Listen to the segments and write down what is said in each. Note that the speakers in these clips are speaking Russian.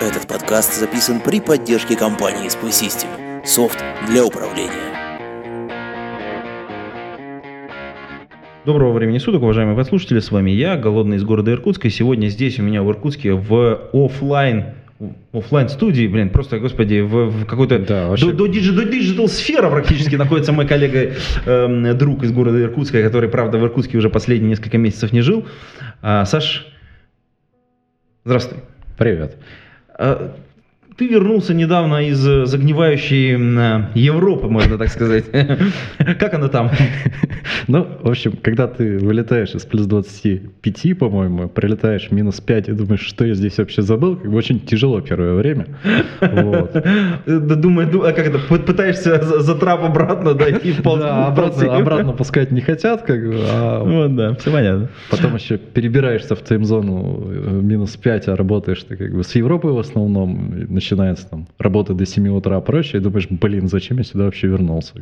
Этот подкаст записан при поддержке компании ISPsystem. Софт для управления. Доброго времени суток, уважаемые подслушатели, с вами я, Голодный из города Иркутска. И сегодня здесь у меня в Иркутске в офлайн офлайн студии, блин, просто, господи, в, в какой-то Да, вообще- до, до, dig- до digital сфера практически находится мой коллега, эм, друг из города Иркутска, который, правда, в Иркутске уже последние несколько месяцев не жил. А, Саш, здравствуй. Привет. А, Ты вернулся недавно из э, загнивающей э, Европы, можно так сказать. Как оно там? Ну, в общем, когда ты вылетаешь из плюс 25, по-моему, прилетаешь минус 5 и думаешь, что я здесь вообще забыл, как бы очень тяжело первое время. Вот. Да, Думаю, ду- а как это, пы- пытаешься за, трап обратно в пол- Да, обратно, обратно пускать не хотят, как бы, а Вот, да, все понятно. потом еще перебираешься в тайм-зону э, минус 5, а работаешь ты как бы с Европы в основном, и начинается там работа до 7 утра и прочее, и думаешь, блин, зачем я сюда вообще вернулся?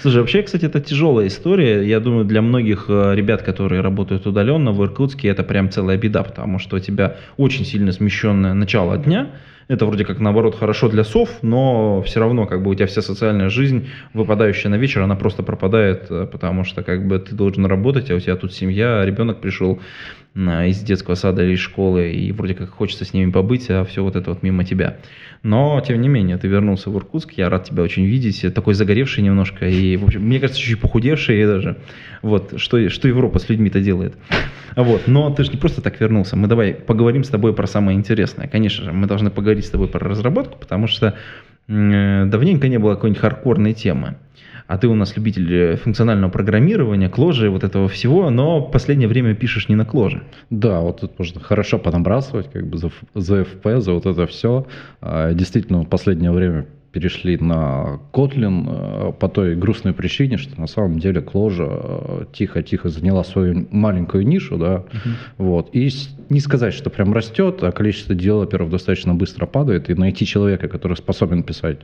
Слушай, вообще, кстати, это тяжелая история. Я думаю, для многих э, ребят, которые работают удаленно в Иркутске, это прям целая беда, потому что у тебя очень сильно смещенное начало дня. Это вроде как наоборот хорошо для сов, но все равно как бы у тебя вся социальная жизнь, выпадающая на вечер, она просто пропадает, э, потому что как бы ты должен работать, а у тебя тут семья, ребенок пришел на- из детского сада или из школы, и вроде как хочется с ними побыть, а все вот это вот мимо тебя. Но, тем не менее, ты вернулся в Иркутск, я рад тебя очень видеть, такой загоревший немножко, и, в общем, мне кажется, чуть-чуть похудевший даже. Вот, что, что Европа с людьми-то делает. Вот, но ты же не просто так вернулся, мы давай поговорим с тобой про самое интересное. Конечно же, мы должны поговорить с тобой про разработку, потому что э, давненько не было какой-нибудь хардкорной темы. А ты у нас любитель э, функционального программирования, кложи, вот этого всего, но в последнее время пишешь не на кложе. Да, вот тут можно хорошо понабрасывать, как бы за, за FP, за вот это все. Действительно, в последнее время перешли на Kotlin э, по той грустной причине, что на самом деле Кложа э, тихо-тихо заняла свою маленькую нишу, да, вот. И не сказать, что прям растет, а количество девелоперов достаточно быстро падает, и найти человека, который способен писать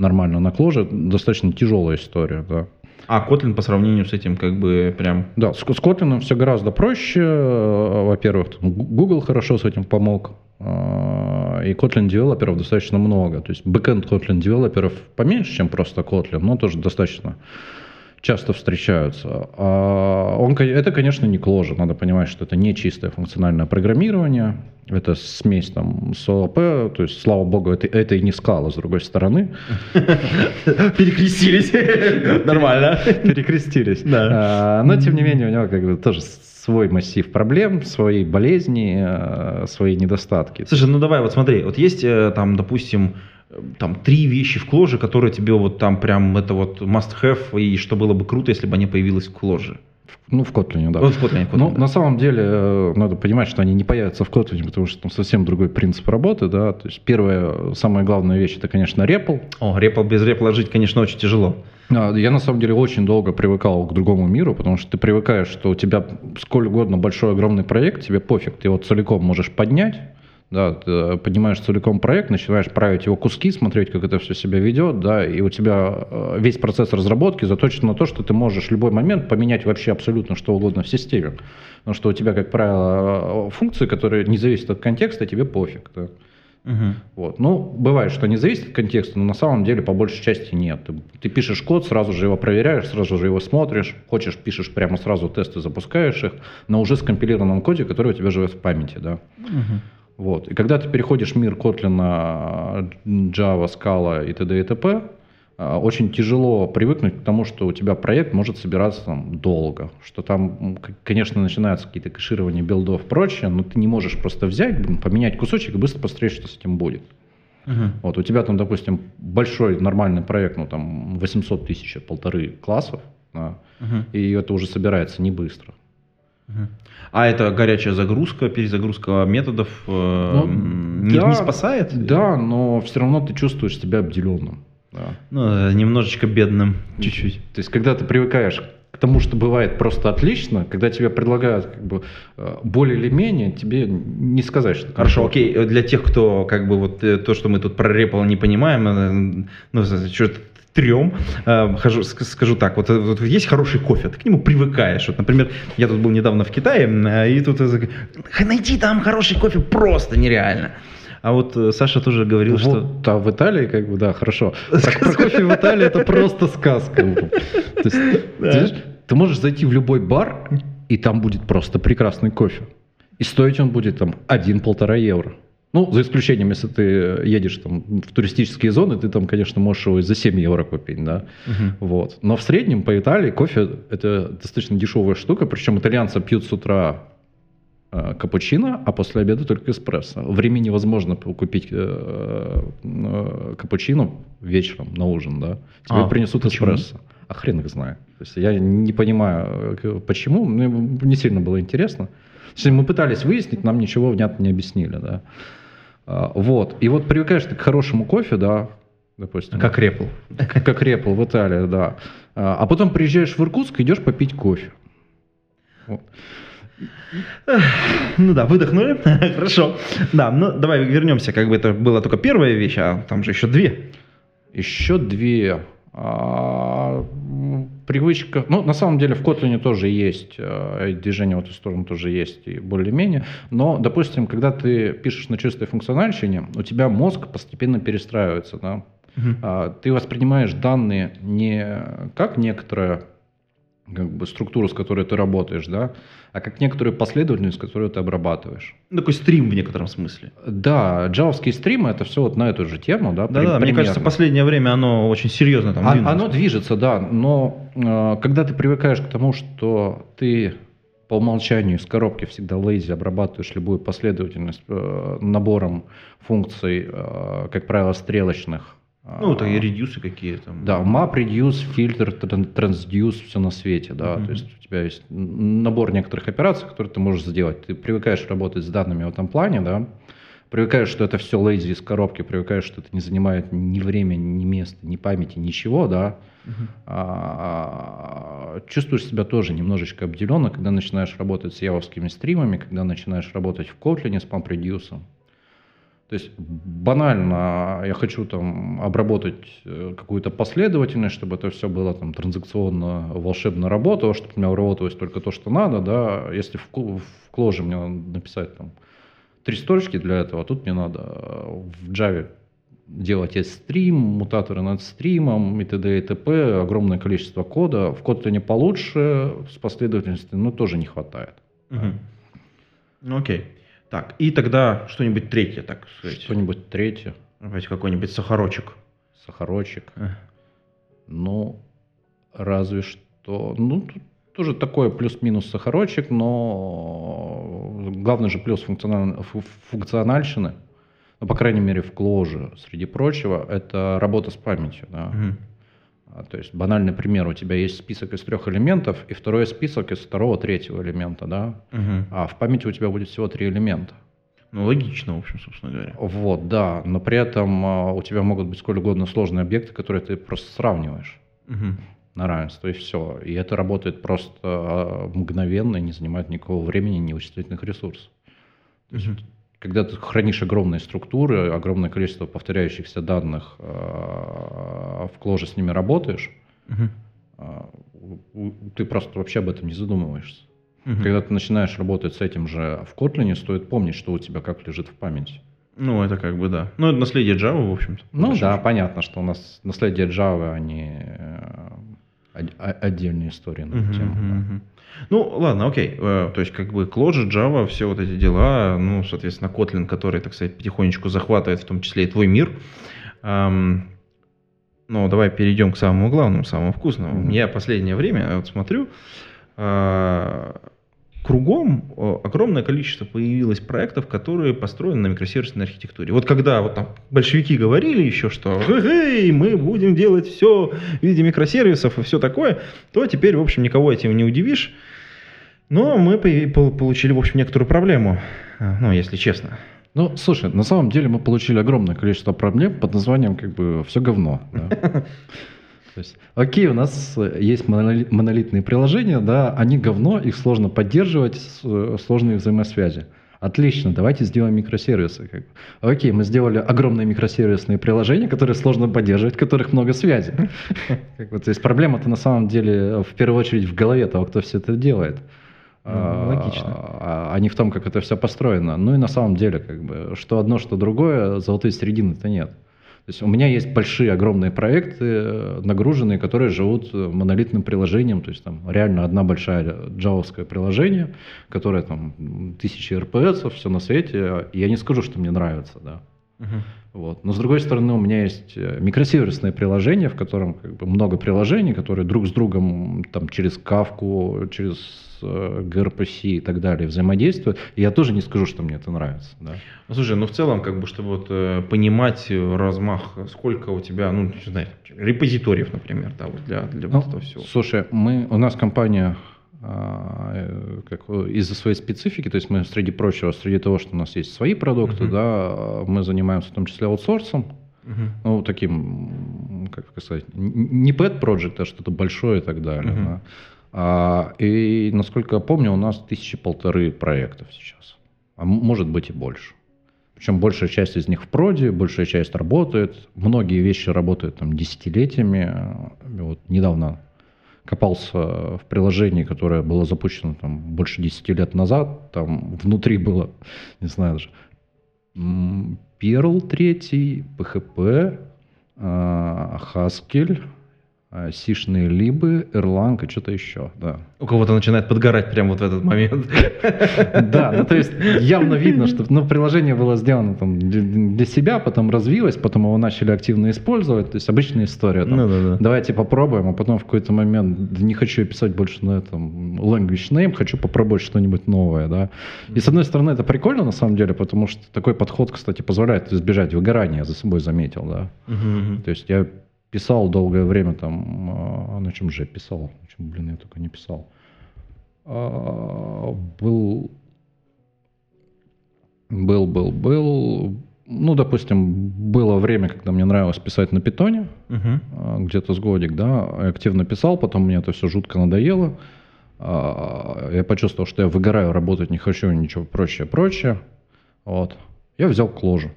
нормально на Кложе, достаточно тяжелая история, да. А Kotlin по сравнению с этим как бы прям... Да, с, с Kotlin все гораздо проще. Э, Во-первых, Google хорошо с этим помог. Э, И Kotlin девелоперов достаточно много. То есть бэкэнд Kotlin девелоперов поменьше, чем просто Kotlin, но тоже достаточно часто встречаются. А он, это, конечно, не кложа. Надо понимать, что это не чистое функциональное программирование. Это смесь там с ООП. То есть, слава богу, это, это и не скала, с другой стороны. Перекрестились. Нормально. перекрестились. А, Но, тем не менее, у него как бы тоже свой массив проблем, свои болезни, э, свои недостатки. Слушай, ну давай, вот смотри, вот есть э, там, допустим, там три вещи в кложе, которые тебе вот там прям это вот must have, и что было бы круто, если бы они появились в кложе. Ну, в Kotlin, да. Вот в Kotlin, Kotlin, Ну, да. на самом деле, э, надо понимать, что они не появятся в Kotlin, потому что там совсем другой принцип работы, да. То есть первая, самая главная вещь, это, конечно, REPL. О, репл без репла жить, конечно, очень тяжело. А, Я на самом деле очень долго привыкал к другому миру, потому что ты привыкаешь, что у тебя сколь угодно большой огромный проект, тебе пофиг, ты его целиком можешь поднять, да, ты э, поднимаешь целиком проект, начинаешь править его куски, смотреть, как это все себя ведет, да, и у тебя э, весь процесс разработки заточен на то, что ты можешь в любой момент поменять вообще абсолютно что угодно в системе. Потому что у тебя, как правило, э, функции, которые не зависят от контекста, тебе пофиг. Да. Мгм. Вот. Ну, бывает, что они зависят от контекста, но на самом деле по большей части нет. Ты, ты пишешь код, сразу же его проверяешь, сразу же его смотришь. Хочешь, пишешь прямо сразу тесты, запускаешь их на уже скомпилированном коде, который у тебя живет в памяти. Да? Мгм. Вот. И когда ты переходишь в мир Kotlin, Java, Scala и т.д. и т.п., а, очень тяжело привыкнуть к тому, что у тебя проект может собираться там долго, что там, конечно, начинаются какие-то кэширования билдов и прочее, но ты не можешь просто взять, блин, поменять кусочек и быстро посмотреть, что с этим будет. Мгм. Вот у тебя там, допустим, большой нормальный проект, ну там 800 тысяч, полторы классов, да, Мгм. и это уже собирается не быстро. А это горячая загрузка, перезагрузка методов э, Ну, не, да, не спасает? Да, но все равно ты чувствуешь себя обделенным. Да. Ну, э, немножечко бедным, чуть-чуть. То есть, когда ты привыкаешь к тому, что бывает просто отлично, когда тебе предлагают как бы э, более или менее, тебе не сказать, что Хорошо, окей, для тех, кто как бы вот то, что мы тут про Ripple не понимаем, ну, что-то трем, э, хожу, ск- скажу так, вот, э, вот есть хороший кофе, ты к нему привыкаешь. Вот, например, я тут был недавно в Китае, э, и тут э, найти там хороший кофе просто нереально. А вот э, Саша тоже говорил, что... Вот, а в Италии, как бы, да, хорошо. Про, про кофе в Италии это просто сказка. То есть, ты, знаешь, ты можешь зайти в любой бар, и там будет просто прекрасный кофе. И стоить он будет там 1-1,5 евро. Ну, за исключением, если ты едешь там в туристические зоны, ты там, конечно, можешь его и за 7 евро купить, да. Мгм. Вот. Но в среднем по Италии кофе это достаточно дешевая штука, причем итальянцы пьют с утра э, капучино, а после обеда только эспрессо. В Риме невозможно купить э, э, капучино вечером на ужин, да. Тебе А, принесут почему? эспрессо. А хрен их знает. То есть я не понимаю, э, почему. Мне не сильно было интересно. Точнее, мы пытались выяснить, нам ничего внятно не объяснили, да. А, Вот. И вот привыкаешь ты к хорошему кофе, да, допустим. Как Ripple. Как, как Репл в Италии, да. А а потом приезжаешь в Иркутск, идешь попить кофе. Вот. Ну да, выдохнули. Хорошо. Да, ну давай вернемся, как бы это была только первая вещь, а там же еще две. Еще две. А, привычка. Ну, на самом деле в Kotlin тоже есть э, движение в эту сторону тоже есть и более-менее. Но, допустим, когда ты пишешь на чистой функциональщине, у тебя мозг постепенно перестраивается, да. А, ты воспринимаешь данные не как некоторая как бы, структуру, с которой ты работаешь, да, а как некоторую последовательность, которую ты обрабатываешь. Ну, Такой стрим в некотором смысле. Да, джавовские стримы это все вот на эту же тему, да. Да, при- да, мне кажется, последнее время оно очень серьезно там А- двинулось. Оно движется, да, но э, когда ты привыкаешь к тому, что ты по умолчанию из коробки всегда лейзи обрабатываешь любую последовательность э, набором функций, э, как правило, стрелочных. Ну, это а, и редюсы какие-то. Да, map, reduce, фильтр, transduce, все на свете, да. Мгм. То есть у тебя есть набор некоторых операций, которые ты можешь сделать. Ты привыкаешь работать с данными в этом плане, да. Привыкаешь, что это все лейзи из коробки, привыкаешь, что это не занимает ни время, ни места, ни памяти, ничего, да. А, чувствуешь себя тоже немножечко обделенно, когда начинаешь работать с явовскими стримами, когда начинаешь работать в Kotlin с PumpReduce. То есть банально я хочу там обработать э, какую-то последовательность, чтобы это все было там транзакционно, волшебно работало, чтобы у меня работалось только то, что надо, да. Если в, в кложе мне надо написать там три строчки для этого, тут мне надо э, в Java делать стрим, мутаторы над стримом и т.д. и т.п. Огромное количество кода. В Kotlin получше, с последовательностью, но тоже не хватает. Ну, окей. Так, и тогда что-нибудь третье, так сказать. Что-нибудь третье, Давайте какой-нибудь сахарочек. сахарочек. Э. Ну, разве что. Ну, тут тоже такой плюс-минус сахарочек, но главный же плюс функциональ- фу- функциональщины, ну, по крайней мере, в кложе, среди прочего, это работа с памятью. Да? Мгм. А, То есть банальный пример, у тебя есть список из трех элементов, и второй список из второго, третьего элемента, да? Мгм. А в памяти у тебя будет всего три элемента. Ну, логично, в общем, собственно говоря. Вот, да, но при этом а, у тебя могут быть сколь угодно сложные объекты, которые ты просто сравниваешь Мгм. на равенство, и все. И это работает просто а, мгновенно и не занимает никакого времени, ни вычислительных ресурсов. Мгм. Когда ты хранишь огромные структуры, огромное количество повторяющихся данных, а, в кложе с ними работаешь, Мгм. а, у- у- ты просто вообще об этом не задумываешься. Мгм. Когда ты начинаешь работать с этим же в Kotlin, стоит помнить, что у тебя как лежит в памяти. Ну, это как бы да. Ну, это наследие Java, в общем-то. Ну да, счету. понятно, что у нас наследие Java, они э, од- о- отдельные истории на эту Мгм, тему. мгм, да. Ну, ладно, окей. Э, То есть, как бы Clojure, Java, все вот эти дела, ну, соответственно, Kotlin, который, так сказать, потихонечку захватывает, в том числе и твой мир. Ну, давай перейдем к самому главному, самому вкусному. Мгм. Я последнее время вот смотрю, а, кругом э, огромное количество появилось проектов, которые построены на микросервисной архитектуре. Вот когда вот там большевики говорили еще, что «Эй, мы будем делать все в виде микросервисов и все такое, то теперь, в общем, никого этим не удивишь. Но мы по- по- получили, в общем, некоторую проблему, а, ну, если честно. Ну, слушай, на самом деле мы получили огромное количество проблем под названием как бы все говно. То есть, окей, у нас э, есть моноли- монолитные приложения, да, они говно, их сложно поддерживать, э, сложные взаимосвязи. Отлично, давайте сделаем микросервисы. Окей, мы сделали огромные микросервисные приложения, которые сложно поддерживать, в которых много бы, То есть проблема-то на самом деле в первую очередь в голове того, кто все это делает. Ну, А, логично. а а не в том, как это все построено. Ну и на самом деле, как бы, что одно, что другое, золотой середины-то нет. То есть у меня есть большие, огромные проекты, э, нагруженные, которые живут э, монолитным приложением, то есть там реально одна большая джавовское приложение, которое там тысячи РПС, все на свете, я не скажу, что мне нравится, да. Вот. Но с другой стороны, у меня есть э, микросервисное приложение, в котором как бы много приложений, которые друг с другом там, через кавку, через э, gRPC и так далее взаимодействуют. И я тоже не скажу, что мне это нравится. Да. Ну, слушай, ну в целом, как бы, чтобы вот э, понимать размах, сколько у тебя, ну, не знаю, репозиториев, например, да, вот для, для Ну, вот этого всего. Слушай, мы, у нас компания как, э, из-за своей специфики, то есть мы, среди прочего, среди того, что у нас есть свои продукты, Мгм. да, мы занимаемся в том числе аутсорсом, Мгм. ну, таким, как сказать, не pet project, а что-то большое и так далее. Мгм. да. А, и, насколько я помню, у нас тысячи полторы проектов сейчас, а может быть и больше. Причем большая часть из них в проде, большая часть работает. Многие вещи работают там десятилетиями. Вот недавно копался в приложении, которое было запущено там больше 10 лет назад. Там внутри было, не знаю даже, Perl 3, PHP, а, Haskell, сишные либы, Erlang и что-то еще. Да. У кого-то начинает подгорать прямо вот в этот момент. Да, ну то есть явно видно, что ну, приложение было сделано там для, себя, потом развилось, потом его начали активно использовать. То есть обычная история. Там, Ну да, да. Давайте попробуем, а потом в какой-то момент «Да не хочу писать больше на этом language name, хочу попробовать что-нибудь новое, да. И с одной стороны это прикольно на самом деле, потому что такой подход, кстати, позволяет избежать выгорания, я за собой заметил, да. Мгм. То есть я писал долгое время там, а, на чем же я писал, на чем, блин, я только не писал. А, Был, был, был, был, ну, допустим, было время, когда мне нравилось писать на питоне, а, где-то с годик, да, я активно писал, потом мне это все жутко надоело. А, Я почувствовал, что я выгораю, работать не хочу, ничего прочее, прочее. Вот. Я взял кложу.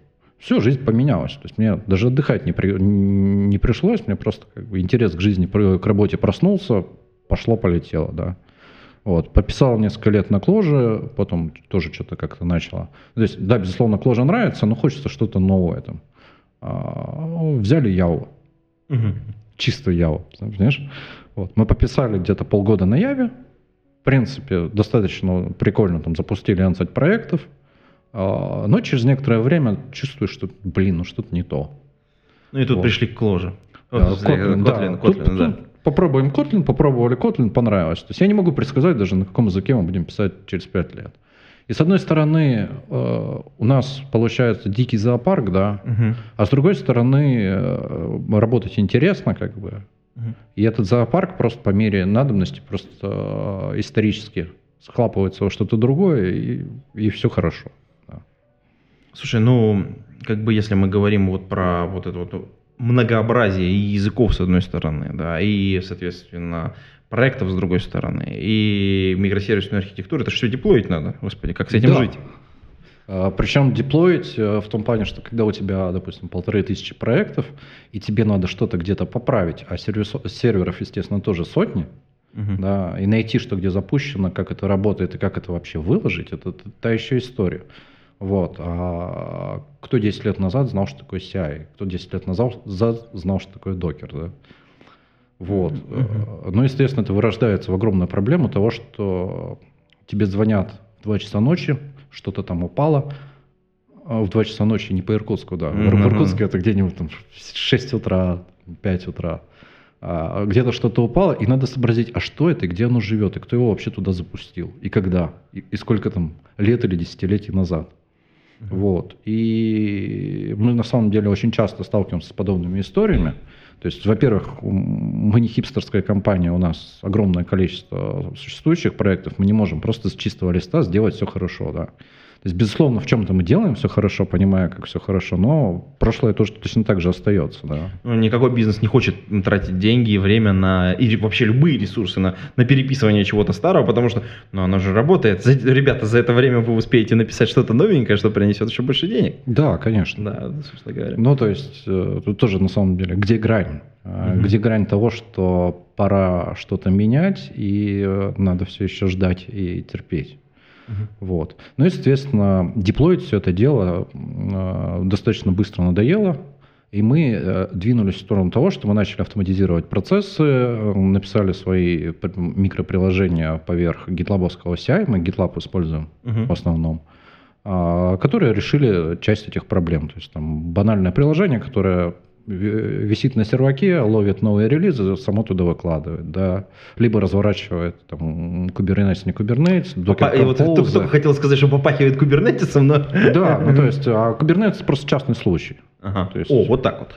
Все, жизнь поменялась. То есть мне даже отдыхать не, при- не пришлось, мне просто как бы интерес к жизни, к работе проснулся, пошло-полетело, да. Вот, пописал несколько лет на кложе, потом тоже что-то как-то начало. То есть, да, безусловно, кложа нравится, но хочется что-то новое там. А, взяли Яву Мгм. чисто Java, знаешь. Вот. Мы пописали где-то полгода на Яве. В принципе, достаточно прикольно там запустили 11 проектов. А, Но через некоторое время чувствую, что, блин, ну что-то не то. Ну и тут Вот. пришли к ложе. А, Вот, Kotlin, да. Kotlin, Тут- Kotlin, да. тут Попробуем Kotlin, попробовали Kotlin, понравилось. То есть я не могу предсказать даже, на каком языке мы будем писать через 5 лет. И с одной стороны, э, у нас получается дикий зоопарк, да, Мгм. а с другой стороны, э, работать интересно, как бы. Мгм. И этот зоопарк просто по мере надобности просто э, исторически схлапывается во что-то другое, и, и все хорошо. Слушай, ну, как бы если мы говорим вот про вот это вот многообразие и языков с одной стороны, да, и, соответственно, проектов с другой стороны, и микросервисную архитектуру, это же все деплоить надо, господи, как с этим Да. жить? А, Причем деплоить э, в том плане, что когда у тебя, допустим, полторы тысячи проектов, и тебе надо что-то где-то поправить, а сервис- серверов, естественно, тоже сотни, Мгм. да, и найти, что где запущено, как это работает и как это вообще выложить, это, та еще история. Вот. А кто 10 лет назад знал, что такое CI? Кто 10 лет назад за- знал, что такое докер, да? Вот. Э, Ну, естественно, это вырождается в огромную проблему того, что тебе звонят в 2 часа ночи, что-то там упало, а в 2 часа ночи, не по Иркутску, да. В Ир- В. Иркутске это где-нибудь там в 6 утра, 5 утра. А, где-то что-то упало, и надо сообразить, а что это, и где оно живет, и кто его вообще туда запустил, и когда, и, и сколько там лет или десятилетий назад. Вот. И мы на самом деле очень часто сталкиваемся с подобными историями. То есть, во-первых, мы не хипстерская компания, у нас огромное количество существующих проектов, мы не можем просто с чистого листа сделать все хорошо, да. То есть, безусловно, в чем-то мы делаем все хорошо, понимая, как все хорошо, но прошлое тоже точно так же остается. Да. Ну, никакой бизнес не хочет тратить деньги и время на, и вообще любые ресурсы на, на переписывание чего-то старого, потому что ну, оно же работает. За, ребята, за это время вы успеете написать что-то новенькое, что принесет еще больше денег. Да, конечно. Да, собственно говоря. Ну, то есть, э, тут тоже на самом деле, где грань? Угу. Где грань того, что пора что-то менять, и э, надо все еще ждать и терпеть. Угу. Вот. Ну и, соответственно, деплоить все это дело э, достаточно быстро надоело, и мы э, двинулись в сторону того, что мы начали автоматизировать процессы, э, написали свои микроприложения поверх гитлабовского CI, мы GitLab используем uh-huh. в основном, э, которые решили часть этих проблем. То есть там банальное приложение, которое висит на серваке, ловит новые релизы, само туда выкладывает, да, либо разворачивает там Kubernetes, не Kubernetes, Docker Compose. Вот только, только хотел сказать, что попахивает Kubernetes, но... Да, ну то есть, а Kubernetes просто частный случай. Ага. То есть, О, вот так вот.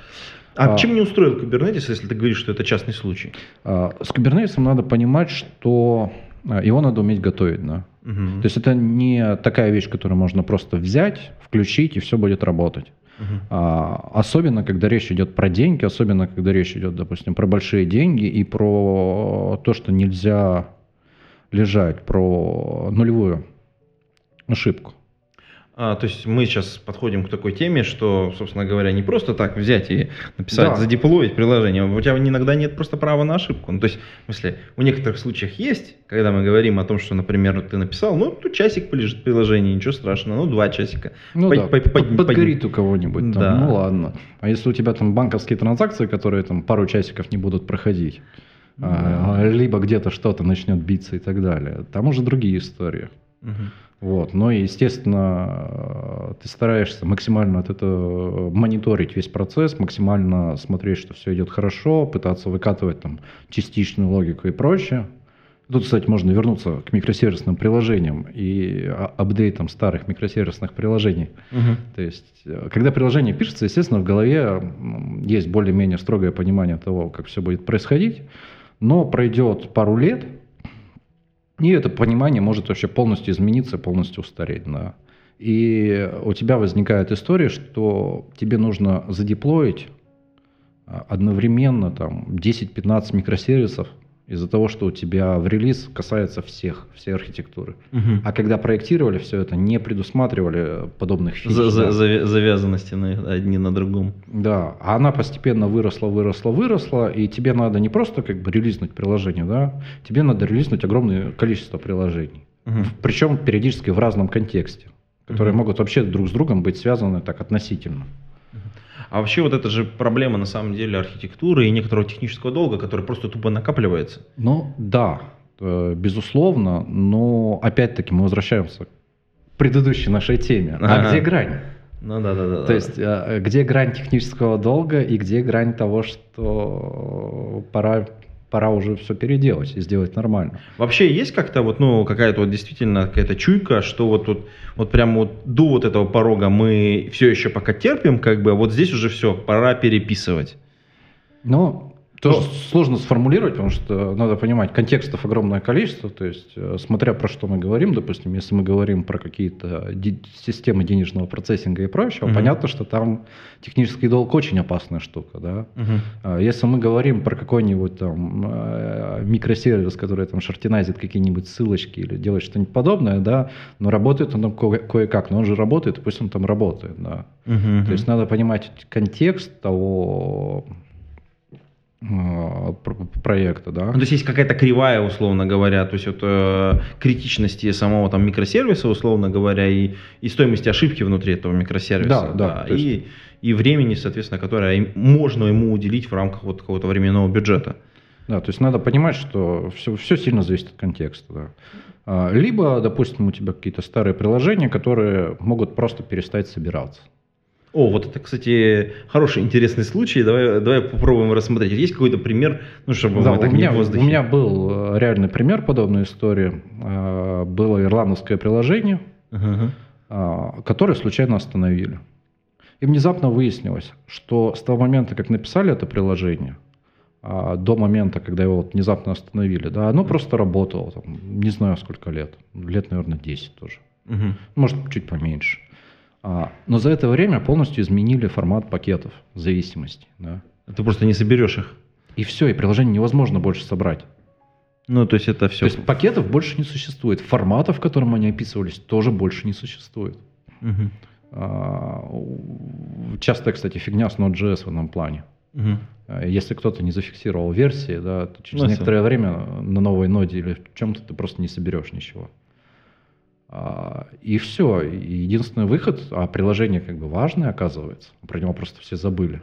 А, а чем не устроил Kubernetes, если ты говоришь, что это частный случай? А, с Kubernetes надо понимать, что а, его надо уметь готовить, да. Угу. То есть это не такая вещь, которую можно просто взять, включить, и все будет работать. Uh-huh. А, особенно, когда речь идет про деньги, особенно, когда речь идет, допустим, про большие деньги и про то, что нельзя лежать, про нулевую ошибку. А, то есть мы сейчас подходим к такой теме, что, собственно говоря, не просто так взять и написать, да. задеплоить приложение. У тебя иногда нет просто права на ошибку. Ну, то есть, в смысле, в некоторых случаях есть, когда мы говорим о том, что, например, ты написал, ну, тут часик полежит приложение, ничего страшного, ну, два часика. Ну, по, да, по, по, подгорит у кого-нибудь, там, да. ну, ладно. А если у тебя там банковские транзакции, которые там пару часиков не будут проходить, да. а, либо где-то что-то начнет биться и так далее, там уже другие истории. Угу. Вот. Но, естественно, ты стараешься максимально от этого мониторить весь процесс, максимально смотреть, что все идет хорошо, пытаться выкатывать там частичную логику и прочее. Тут, кстати, можно вернуться к микросервисным приложениям и апдейтам старых микросервисных приложений. Угу. То есть, э, когда приложение пишется, естественно, в голове есть более-менее строгое понимание того, как все будет происходить, но пройдет пару лет, и это понимание может вообще полностью измениться, полностью устареть. Да. И у тебя возникает история, что тебе нужно задеплоить а, одновременно там 10-15 микросервисов из-за того, что у тебя в релиз касается всех, всей архитектуры. Угу. А когда проектировали все это, не предусматривали подобных фич. За, за, за, завязанности на, одни на другом. Да, а она постепенно выросла, выросла, выросла, и тебе надо не просто как бы релизнуть приложение, да, тебе надо релизнуть огромное количество приложений. Угу. Причем периодически в разном контексте, которые угу. могут вообще друг с другом быть связаны так относительно. А вообще вот это же проблема на самом деле архитектуры и некоторого технического долга, который просто тупо накапливается. Ну да, э, безусловно, но опять-таки мы возвращаемся к предыдущей нашей теме. А ага. где грань? Ну да, да, да. То есть, э, где грань технического долга и где грань того, что пора пора уже все переделать и сделать нормально. Вообще есть как-то вот, ну, какая-то вот действительно какая-то чуйка, что вот тут, вот прямо вот до вот этого порога мы все еще пока терпим, как бы, а вот здесь уже все, пора переписывать. Ну, тоже Но... сложно сформулировать, потому что надо понимать, контекстов огромное количество, то есть э, смотря про что мы говорим, допустим, если мы говорим про какие-то де- системы денежного процессинга и прочего, угу. понятно, что там технический долг очень опасная штука, да. Угу. Если мы говорим про какой-нибудь там э, микросервис, который там шартиназит какие-нибудь ссылочки или делает что-нибудь подобное, да, но работает он там ко- кое-как, но он же работает, пусть он там работает, да. Угу. То есть надо понимать контекст того проекта, да. Ну, то есть есть какая-то кривая, условно говоря, то есть вот э, критичности самого там микросервиса, условно говоря, и, и стоимости ошибки внутри этого микросервиса. Да, да. да. И, есть... и времени, соответственно, которое можно ему уделить в рамках вот какого-то временного бюджета. Да, то есть надо понимать, что все, все сильно зависит от контекста. Да. А, либо, допустим, у тебя какие-то старые приложения, которые могут просто перестать собираться. О, вот это, кстати, хороший, интересный случай. Давай, давай попробуем рассмотреть. Есть какой-то пример, ну, чтобы да, мы так у меня, не в воздухе. У меня был э, реальный пример подобной истории. Э, было ирландское приложение, uh-huh. которое случайно остановили. И внезапно выяснилось, что с того момента, как написали это приложение, до момента, когда его вот внезапно остановили, да, оно просто работало, там, не знаю сколько лет, лет, наверное, 10 тоже, Мгм. может, чуть поменьше. А, Но за это время полностью изменили формат пакетов зависимости, да. Ты просто не соберешь их. И все, и приложение невозможно больше собрать. Ну, то есть это все. То есть пакетов больше не существует, форматов, в котором они описывались, тоже больше не существует. А, у- Частая, кстати, фигня с Node.js в этом плане. А, Если кто-то не зафиксировал версии, да, то через Ну, некоторое время на новой ноде или в чем-то ты просто не соберешь ничего. А, И все. Единственный выход, а приложение как бы важное оказывается, про него просто все забыли.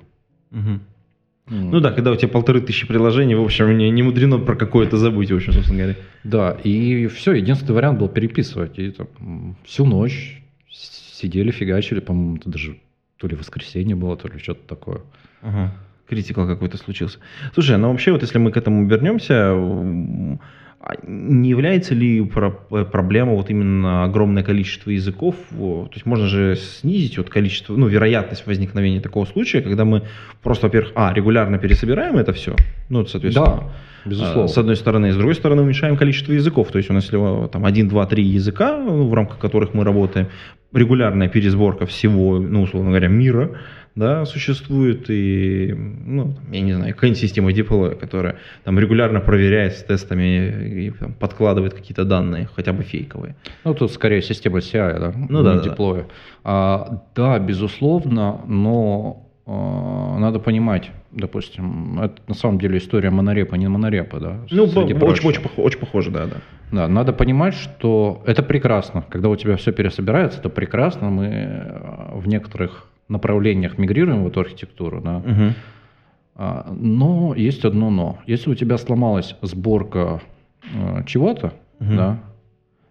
Ну да, когда у тебя полторы тысячи приложений, в общем, не, не мудрено про какое-то забыть, в общем, собственно говоря. Да, и все, единственный вариант был переписывать. И там, всю ночь сидели, фигачили, по-моему, это даже то ли воскресенье было, то ли что-то такое. Ага. Критикал какой-то случился. Слушай, ну вообще, вот если мы к этому вернемся, не является ли про- проблема вот именно огромное количество языков? То есть можно же снизить вот количество, ну, вероятность возникновения такого случая, когда мы просто, во-первых, а, регулярно пересобираем это все, ну, соответственно, Да, безусловно. а, С одной стороны. С другой стороны, уменьшаем количество языков. То есть у нас если э, там 1, 2, 3 языка, ну, в рамках которых мы работаем, регулярная пересборка всего, ну, условно говоря, мира, да, существует, и, ну, я не знаю, какая-нибудь система deploy, которая там регулярно проверяет с тестами и там, подкладывает какие-то данные, хотя бы фейковые. Ну, тут скорее система CI, да? Ну да, не да. А, да, безусловно, но а, надо понимать, допустим, это на самом деле история монорепа, не монорепа, да? Ну, по- прочего. очень, очень, пох- очень похоже, да, да. Да, надо понимать, что это прекрасно. Когда у тебя все пересобирается, это прекрасно. Мы э, в некоторых направлениях мигрируем в эту архитектуру, да. Мгм. А, Но есть одно но. Если у тебя сломалась сборка э, чего-то, Мгм. да,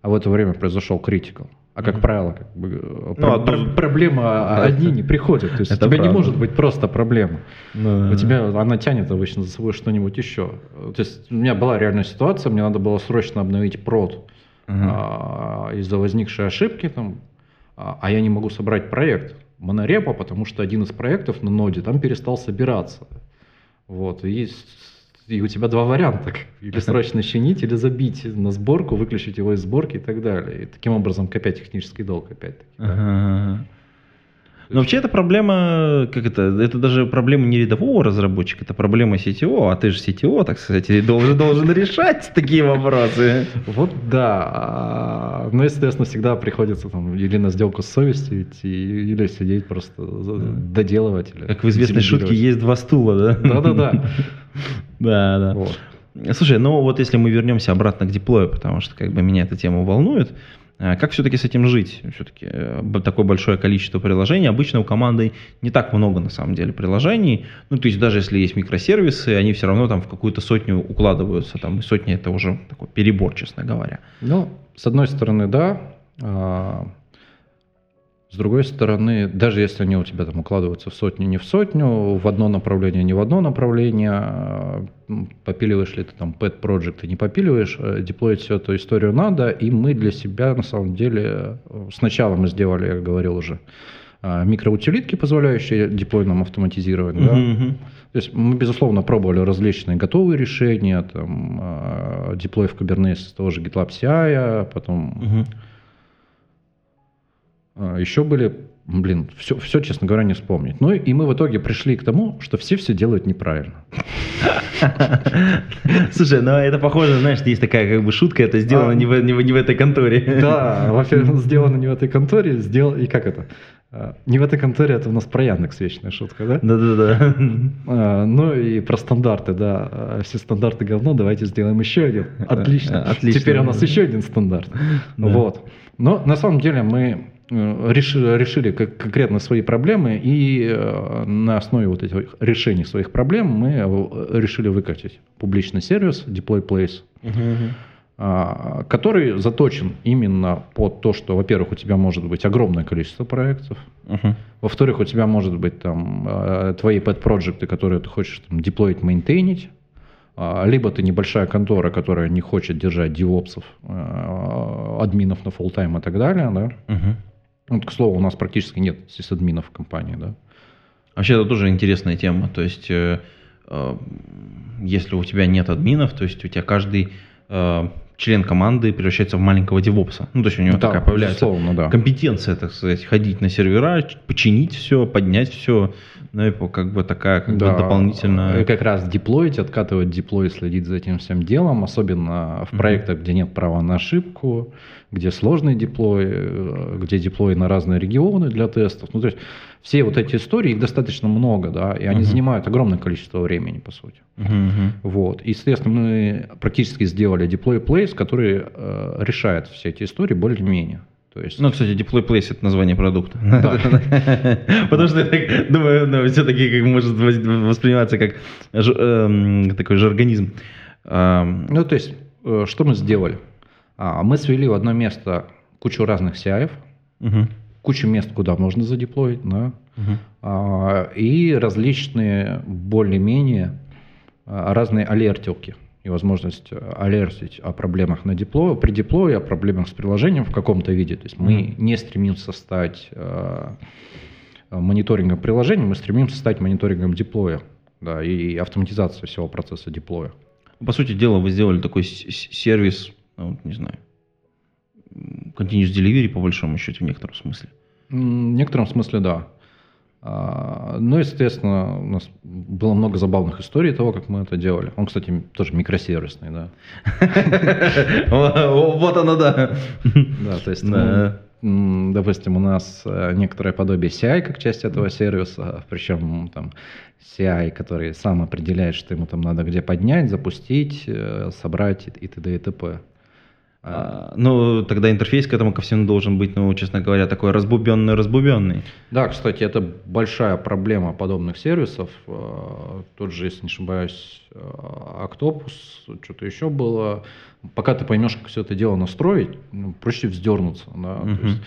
а в это время произошел критикал, а как Мгм. правило, как бы, э, Ну, про- а про- проблема одни не приходят. То есть у Это тебя не правда. может быть просто проблема. Ну, У тебя она тянет обычно за собой что-нибудь еще. То есть у меня была реальная ситуация, мне надо было срочно обновить прод Мгм. а, из-за возникшей ошибки, там, а, а я не могу собрать проект монорепа, потому что один из проектов на ноде там перестал собираться. Вот, и, и у тебя два варианта. Или срочно чинить, или забить на сборку, выключить его из сборки и так далее. И таким образом копять технический долг опять-таки. да. Но вообще это проблема, как это, это даже проблема не рядового разработчика, это проблема CTO, а ты же CTO, так сказать, и должен, должен решать такие вопросы. Вот да. Но, естественно, всегда приходится там или на сделку с совестью идти, или сидеть просто доделывать. Или Как в известной шутке, есть два стула, да? Да-да-да. Да, да. Вот. Слушай, ну вот если мы вернемся обратно к деплою, потому что как бы меня эта тема волнует, как все-таки с этим жить? Все-таки такое большое количество приложений. Обычно у команды не так много на самом деле приложений. Ну, то есть даже если есть микросервисы, они все равно там в какую-то сотню укладываются. Там и сотня это уже такой перебор, честно говоря. Ну, с одной стороны, да. С другой стороны, даже если они у тебя там укладываются в сотню, не в сотню, в одно направление, не в одно направление, попиливаешь ли ты там pet project и не попиливаешь, э, деплоить всю эту историю надо, и мы для себя на самом деле э, сначала мы сделали, я говорил уже, а, микроутилитки, позволяющие деплой нам автоматизировать, да. Мгм. То есть мы, безусловно, пробовали различные готовые решения, там, э, деплой в Kubernetes тоже GitLab CI, потом Мгм. Э, еще были, блин, все, все, честно говоря, не вспомнить. Ну и мы в итоге пришли к тому, что все все делают неправильно. Слушай, ну это похоже, знаешь, есть такая как бы шутка, это сделано А. не, в, этой конторе. Да, во-первых, сделано не в этой конторе, сделал, и как это? Э, Не в этой конторе, это у нас про Яндекс вечная шутка, да? Да-да-да. А, Ну и про стандарты, да. А, Все стандарты говно, давайте сделаем еще один. Отлично. отлично. Теперь у нас еще один стандарт. Да. Вот. Но на самом деле мы реши- решили как- конкретно свои проблемы, и э, на основе вот этих решений своих проблем мы э, решили выкатить публичный сервис Deploy Place, а, который заточен именно под то, что, во-первых, у тебя может быть огромное количество проектов, Мгм. во-вторых, у тебя может быть там э, твои pet-проекты, которые ты хочешь там деплоить, мейнтейнить, а, либо ты небольшая контора, которая не хочет держать девопсов, админов на full time и так далее, да. Мгм. Вот, к слову, у нас практически нет сисадминов в компании, да. Вообще это тоже интересная тема. То есть, э, э, если у тебя нет админов, то есть у тебя каждый э, член команды превращается в маленького девопса. Ну, то есть у него Да, такая появляется да. компетенция, так сказать, ходить на сервера, починить все, поднять все. Ну, и как бы такая как бы Да, дополнительная... и как раз деплоить, откатывать деплой, следить за этим всем делом, особенно в проектах, где нет права на ошибку, где сложный деплой, э, где деплой на разные регионы для тестов. Ну, то есть все вот эти истории, их достаточно много, да, и они Мгм. занимают огромное количество времени, по сути. Мгм. Вот. И, соответственно, мы практически сделали deploy place, который э, решает все эти истории более-менее. То есть, Ну, кстати, Deploy Place это название продукта. Потому что я думаю, ну, все-таки может восприниматься как эм, такой жаргонизм. Ам, ну, то есть, э, что мы сделали? А, мы свели в одно место кучу разных CI, мгм, кучу мест, куда можно задеплоить, да, а, и различные более-менее а, разные алертилки и возможность э, алертить о проблемах на деплое, при деплое, о проблемах с приложением в каком-то виде. То есть мы Мгм. не стремимся стать э, мониторингом приложения, мы стремимся стать мониторингом деплоя да, и автоматизацией всего процесса деплоя. По сути дела, вы сделали такой сервис, ну, не знаю, continuous delivery, по большому счету, в некотором смысле. В некотором смысле, да. А, Ну, естественно, у нас было много забавных историй того, как мы это делали. Он, кстати, тоже микросервисный, да. Вот оно, да. Да, то есть, ну, допустим, у нас э, некоторое подобие CI как часть этого сервиса, причем там CI, который сам определяет, что ему там надо где поднять, запустить, э, собрать и и т.д. и т.п. А, А, Ну, тогда интерфейс к этому ко всему должен быть, ну, честно говоря, такой разбубенный-разбубенный. Да, кстати, это большая проблема подобных сервисов. Э, Тот же, если не ошибаюсь, Octopus, что-то еще было. Пока ты поймешь, как все это дело настроить, ну, проще вздернуться. да. То есть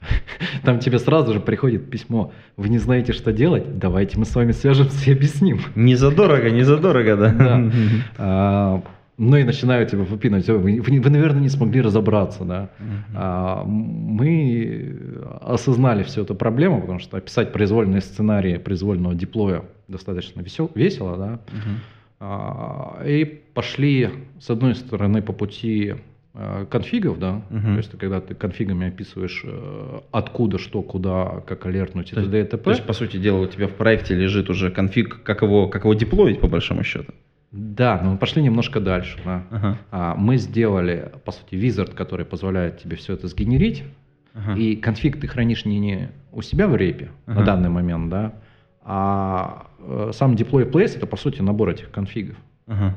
Там тебе сразу же приходит письмо. Вы не знаете, что делать? Давайте мы с вами свяжемся и объясним. Не задорого, не задорого, да. Да. Ну и начинают тебя выпинать. «Ой, Вы, вы, вы, наверное, не смогли разобраться, да. А, Мы осознали всю эту проблему, потому что описать произвольные сценарии произвольного деплоя достаточно весел, весело, да. Мгм. А, И пошли, с одной стороны, по пути э, конфигов, да, Мгм. то есть когда ты конфигами описываешь, э, откуда, что, куда, как алертнуть и т.д. и т.п. То есть, по сути дела, у тебя в проекте лежит уже конфиг, как его, как его деплоить, по большому счету. Да, но мы пошли немножко дальше. да. Ага. А, Мы сделали, по сути, визард, который позволяет тебе все это сгенерить, Ага. И конфиг ты хранишь не, не у себя в репе Ага. на данный момент, да, а э, сам deploy place это по сути набор этих конфигов. Ага.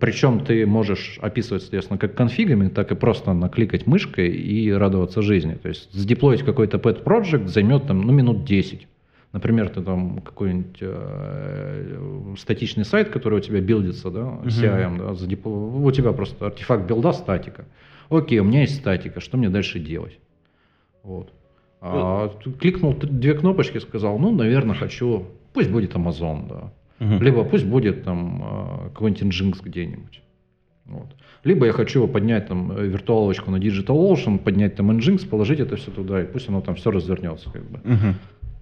Причем ты можешь описывать, соответственно, как конфигами, так и просто накликать мышкой и радоваться жизни. То есть сдеплоить какой-то pet project займет там, ну, минут 10. Например, ты там какой-нибудь э, статичный сайт, который у тебя билдится, да, CIM, да, задепло- у тебя просто артефакт билда статика. Окей, у меня есть статика, что мне дальше делать? Вот. А, ты кликнул две кнопочки, сказал, ну, наверное, хочу, пусть будет Amazon, да. Мгм. Либо пусть будет там э, какой-нибудь Nginx где-нибудь. Вот. Либо я хочу поднять там э, виртуалочку на DigitalOcean, поднять там Nginx, положить это все туда, и пусть оно там все развернется. Как бы. Мгм.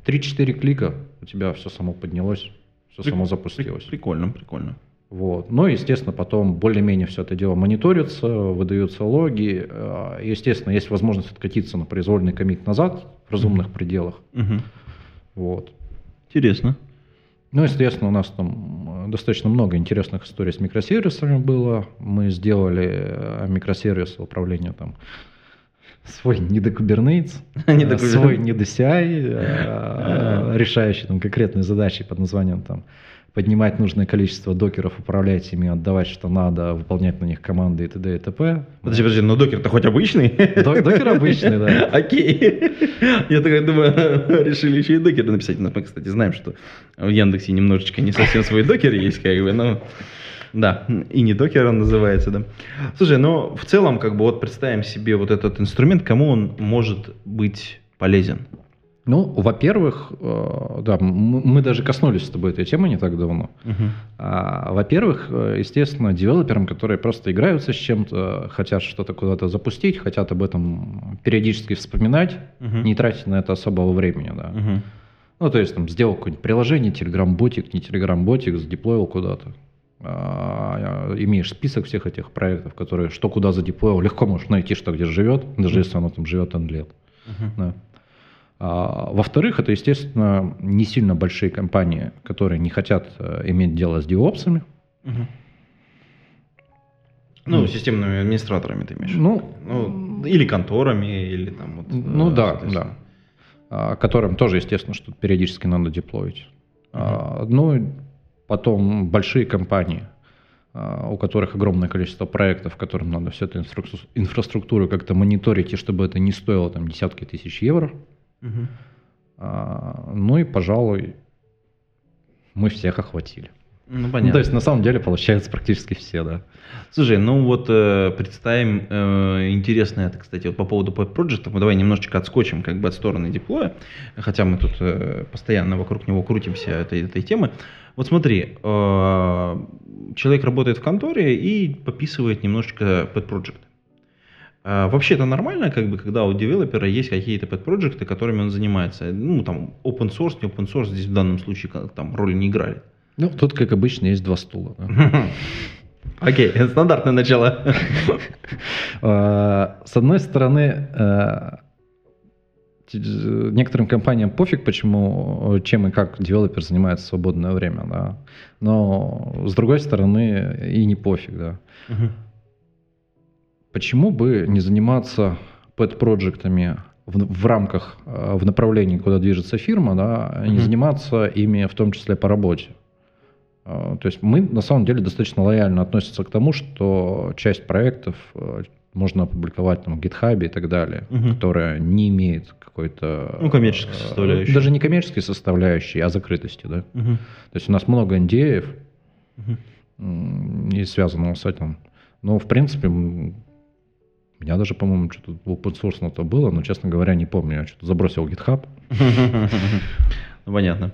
3-4 клика, у тебя все само поднялось, все Прик- само запустилось. Прикольно, прикольно. Вот. Ну, естественно, потом более-менее все это дело мониторится, выдаются логи. э, Естественно, есть возможность откатиться на произвольный комит назад в разумных пределах. Мгм. Вот. Интересно. Ну, естественно, у нас там э, достаточно много интересных историй с микросервисами было. Мы сделали э, микросервис управления там свой не до Kubernetes, э, свой не до CI, э, решающий там конкретные задачи под названием там поднимать нужное количество докеров, управлять ими, отдавать, что надо, выполнять на них команды и т.д. и т.п. Подожди, подожди, но докер-то хоть обычный? Док- докер обычный, да. Окей. Я такой думаю, решили еще и докер написать. Но мы, кстати, знаем, что в Яндексе немножечко не совсем свой докер есть, как бы, но... Да, и не докер он называется, да. Слушай, ну, в целом, как бы, вот представим себе вот этот инструмент, кому он может быть полезен? Ну, во-первых, э, да, мы даже коснулись с тобой этой темы не так давно. А, Во-первых, э, естественно, девелоперам, которые просто играются с чем-то, хотят что-то куда-то запустить, хотят об этом периодически вспоминать, Мгм. не тратить на это особого времени, да. Мгм. Ну, то есть там сделал какое-нибудь приложение, телеграм-ботик, не телеграм-ботик, задеплоил куда-то. А, имеешь список всех этих проектов, которые что куда задеплоил, легко можешь найти, что где живет, даже если оно там живет N лет. Мгм. Да. А, во-вторых, это, естественно, не сильно большие компании, которые не хотят э, иметь дело с девопсами. Мгм. Ну, Ну. системными администраторами ты имеешь. Ну, Ну, или конторами, или там вот. Ну э, да, да. А, Которым тоже, естественно, что периодически надо деплоить. А, Ну, потом большие компании, а, у которых огромное количество проектов, которым надо всю эту инфраструк- инфраструктуру как-то мониторить, и чтобы это не стоило там десятки тысяч евро. А, Ну и, пожалуй, мы всех охватили. Ну, Ну, понятно. то есть, на самом деле, получается практически все, да. Слушай, ну вот э, представим, э, интересно это, кстати, вот по поводу Pet Project, мы давай немножечко отскочим как бы от стороны диплоя, хотя мы тут э, постоянно вокруг него крутимся этой, этой темы. Вот смотри, э, человек работает в конторе и пописывает немножечко Pet Project. А вообще это нормально, как бы, когда у девелопера есть какие-то pet проекты которыми он занимается. Ну, там, open source, не open source, здесь в данном случае там роли не играли. Ну, тут, как обычно, есть два стула. Окей, стандартное начало. А, С одной стороны, э, т- некоторым компаниям пофиг, почему, э, чем и как девелопер занимается в свободное время, да. Но с другой стороны, и не пофиг, да. Почему бы не заниматься pet-проектами в, в рамках, э, в направлении, куда движется фирма, да, а не заниматься ими в том числе по работе? Э, То есть мы на самом деле достаточно лояльно относимся к тому, что часть проектов э, можно опубликовать там, в GitHub и так далее, Мгм. которая не имеет какой-то... Ну, коммерческой э, составляющей. Даже не коммерческой составляющей, а закрытости, да. Мгм. То есть у нас много NDA и связанного с этим. Но, в принципе, у меня даже, по-моему, что-то open source то было, но, честно говоря, не помню. Я что-то забросил GitHub. Ну, понятно.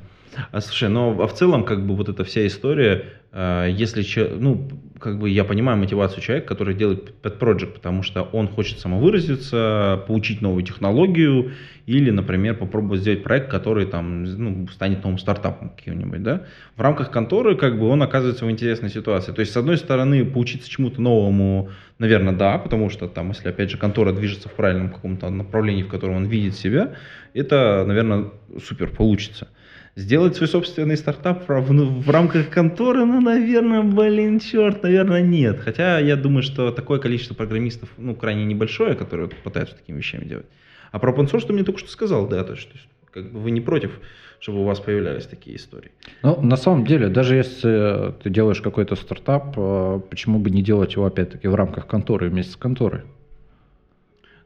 А слушай, ну а в целом, как бы вот эта вся история, э, если, че- ну, как бы я понимаю мотивацию человека, который делает pet project, потому что он хочет самовыразиться, получить новую технологию или, например, попробовать сделать проект, который там, ну, станет новым стартапом каким-нибудь, да. В рамках конторы, как бы, он оказывается в интересной ситуации. То есть, с одной стороны, поучиться чему-то новому, наверное, да, потому что там, если, опять же, контора движется в правильном каком-то направлении, в котором он видит себя, это, наверное, супер получится. Сделать свой собственный стартап в, рамках конторы, ну, наверное, блин, черт, наверное, нет. Хотя я думаю, что такое количество программистов, ну, крайне небольшое, которые пытаются такими вещами делать. А про open source ты мне только что сказал, да, то есть, то есть, как бы вы не против, чтобы у вас появлялись такие истории. Ну, на самом деле, даже если ты делаешь какой-то стартап, э, почему бы не делать его, опять-таки, в рамках конторы, вместе с конторой?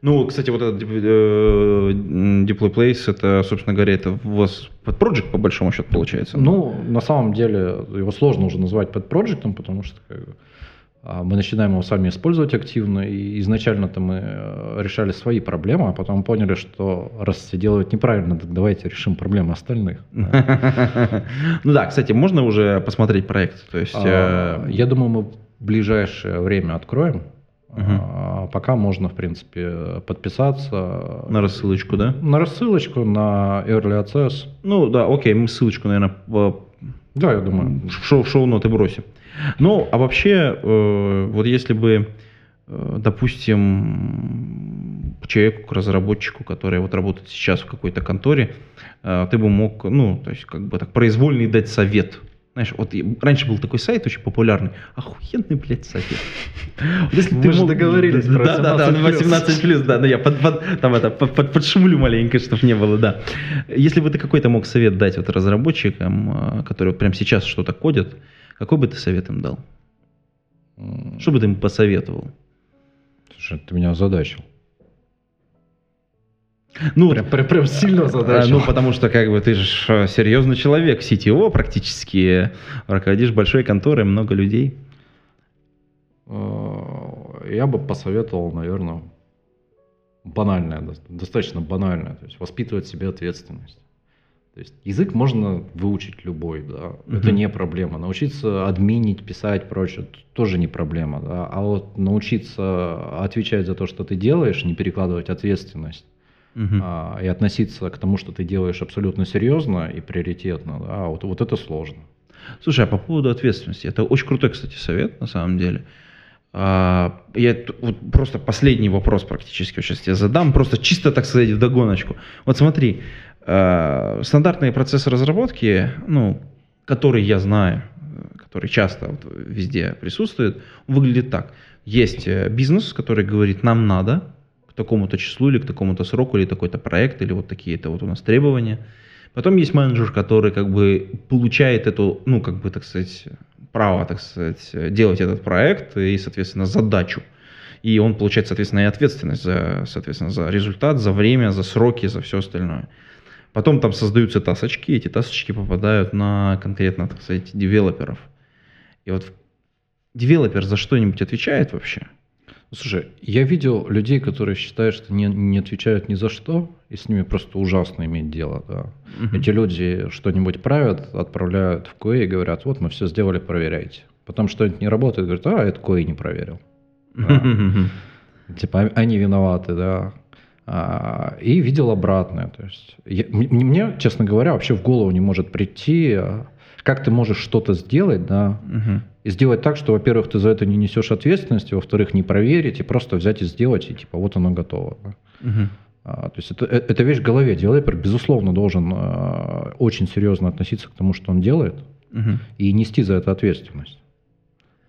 Ну, кстати, вот этот э, Deploy Place, это, собственно говоря, это у вас под project, по большому счету, получается. Ну, на самом деле, его сложно уже назвать под проектом, потому что а, мы начинаем его сами использовать активно, и изначально-то мы э, решали свои проблемы, а потом поняли, что раз все делают неправильно, так давайте решим проблемы остальных. Ну да, кстати, можно уже посмотреть проект? То есть, А, э, Я думаю, мы в ближайшее время откроем. А, Пока можно, в принципе, подписаться на рассылочку, да? на рассылочку, на Early Access. Ну да, окей, мы ссылочку, наверное, в Да, я думаю. в шоу, в шоу-ноты бросим. Ну, а вообще, э, вот если бы, э, допустим, человеку, разработчику, который вот работает сейчас в какой-то конторе, э, ты бы мог, ну, то есть, как бы так произвольный дать совет. Знаешь, вот раньше был такой сайт очень популярный. Охуенный, блядь, совет. Вот если Мы же договорились про Да, да, да, 18+. 18 плюс, да, да, я под, под- там это, под, под- подшумлю маленько, чтобы не было, да. Если бы ты какой-то мог совет дать вот разработчикам, э, которые вот прямо сейчас что-то кодят, какой бы ты совет им дал? Что бы ты им посоветовал? Слушай, ты меня озадачил. Ну, Прям, прям, прям сильно а, озадачил. ну, потому что как бы ты же э, серьезный человек, CTO практически, руководишь большой конторой, много людей. Э, Я бы посоветовал, наверное, банальное, до- достаточно банальное, то есть воспитывать в себе ответственность. То есть язык можно выучить любой, да, это Мгм. не проблема. Научиться админить, писать, прочее, тоже не проблема, да. А вот научиться отвечать за то, что ты делаешь, не перекладывать ответственность Мгм. а, и относиться к тому, что ты делаешь абсолютно серьезно и приоритетно, да, вот, вот это сложно. Слушай, а по поводу ответственности, это очень крутой, кстати, совет, на самом деле. А, Я вот просто последний вопрос практически сейчас тебе задам, просто чисто, так сказать, в догоночку. Вот смотри, а, стандартные процессы разработки, ну, которые я знаю, которые часто вот везде присутствуют, выглядит так. Есть э, бизнес, который говорит, нам надо такому-то числу или к такому-то сроку, или такой-то проект, или вот такие-то вот у нас требования. Потом есть менеджер, который как бы получает эту, ну, как бы, так сказать, право, так сказать, делать этот проект и, соответственно, задачу. И он получает, соответственно, и ответственность за, соответственно, за результат, за время, за сроки, за все остальное. Потом там создаются тасочки, эти тасочки попадают на конкретно, так сказать, девелоперов. И вот девелопер за что-нибудь отвечает вообще? Ну, Слушай, я видел людей, которые считают, что не, не отвечают ни за что, и с ними просто ужасно иметь дело. Да. Мгм. Эти люди что-нибудь правят, отправляют в КОИ и говорят, вот мы все сделали, проверяйте. Потом что-нибудь не работает, говорят, а, это КОИ не проверил. Да. Типа а- они виноваты, да. А, И видел обратное. То есть я- мне, честно говоря, вообще в голову не может прийти, а, как ты можешь что-то сделать, да, Мгм. и сделать так, что, во-первых, ты за это не несешь ответственности, во-вторых, не проверить, и просто взять и сделать, и типа вот оно готово. да. Мгм. А, То есть это, э- это вещь в голове. Девелопер, безусловно, должен а, очень серьезно относиться к тому, что он делает, Мгм. и нести за это ответственность.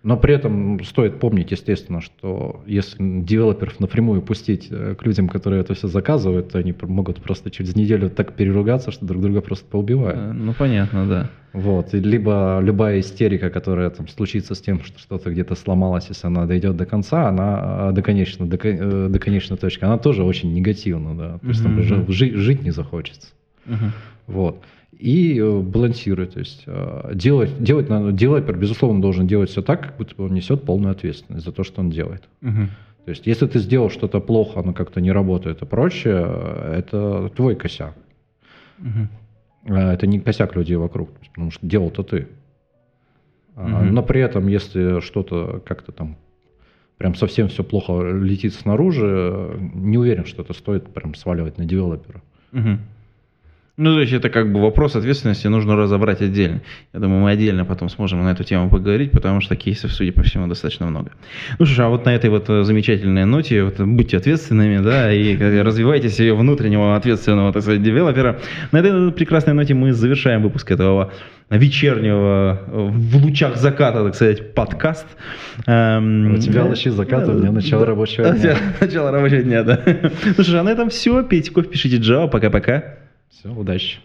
Но при этом стоит помнить, естественно, что если девелоперов напрямую пустить э, к людям, которые это все заказывают, то они могут просто через неделю так переругаться, что друг друга просто поубивают. Э, Ну, понятно, да. Вот. И либо любая истерика, которая там случится с тем, что что-то где-то сломалось, если она дойдет до конца, она а, до, конечной, до, э, до конечной точки, она тоже очень негативна, да. То есть там Мгм. жи- жи- жить не захочется. Мгм. Вот. И э, балансировать, то есть э, делать, делать надо, девелопер, безусловно, должен делать все так, как будто он несет полную ответственность за то, что он делает. Мгм. То есть, если ты сделал что-то плохо, оно как-то не работает и прочее, э, это твой косяк. А Это не косяк людей вокруг, потому что делал-то ты. Мгм. Но при этом, если что-то как-то там прям совсем все плохо летит снаружи, не уверен, что это стоит прям сваливать на девелопера. Мгм. Ну, то есть это как бы вопрос ответственности нужно разобрать отдельно. Я думаю, мы отдельно потом сможем на эту тему поговорить, потому что кейсов, судя по всему, достаточно много. Ну что ж, а вот на этой вот э, замечательной ноте, вот, будьте ответственными, да, и э, развивайте себе внутреннего ответственного, так сказать, девелопера. На этой прекрасной ноте мы завершаем выпуск этого вечернего, э, в лучах заката, так сказать, подкаст. Эм, У тебя лучи заката, у меня начало рабочего дня. Начало рабочего дня, да. Ну что ж, а на этом все. Пейте кофе, пишите Java. Пока-пока. Все, удачи.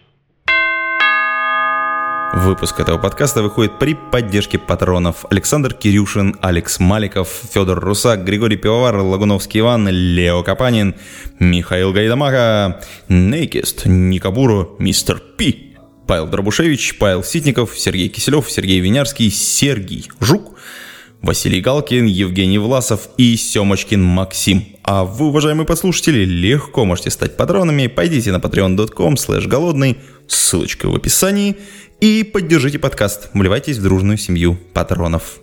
Выпуск этого подкаста выходит при поддержке патронов Александр Кирюшин, Алекс Маликов, Федор Русак, Григорий Пивовар, Лагуновский Иван, Лео Капанин, Михаил Гайдамака, Нейкест, Никабуру, Мистер Пи, Павел Дробушевич, Павел Ситников, Сергей Киселев, Сергей Винярский, Сергей Жук, Василий Галкин, Евгений Власов и Семочкин Максим. А вы, уважаемые подслушатели, легко можете стать патронами. Пойдите на patreon.com slash голодный, ссылочка в описании, и поддержите подкаст. Вливайтесь в дружную семью патронов.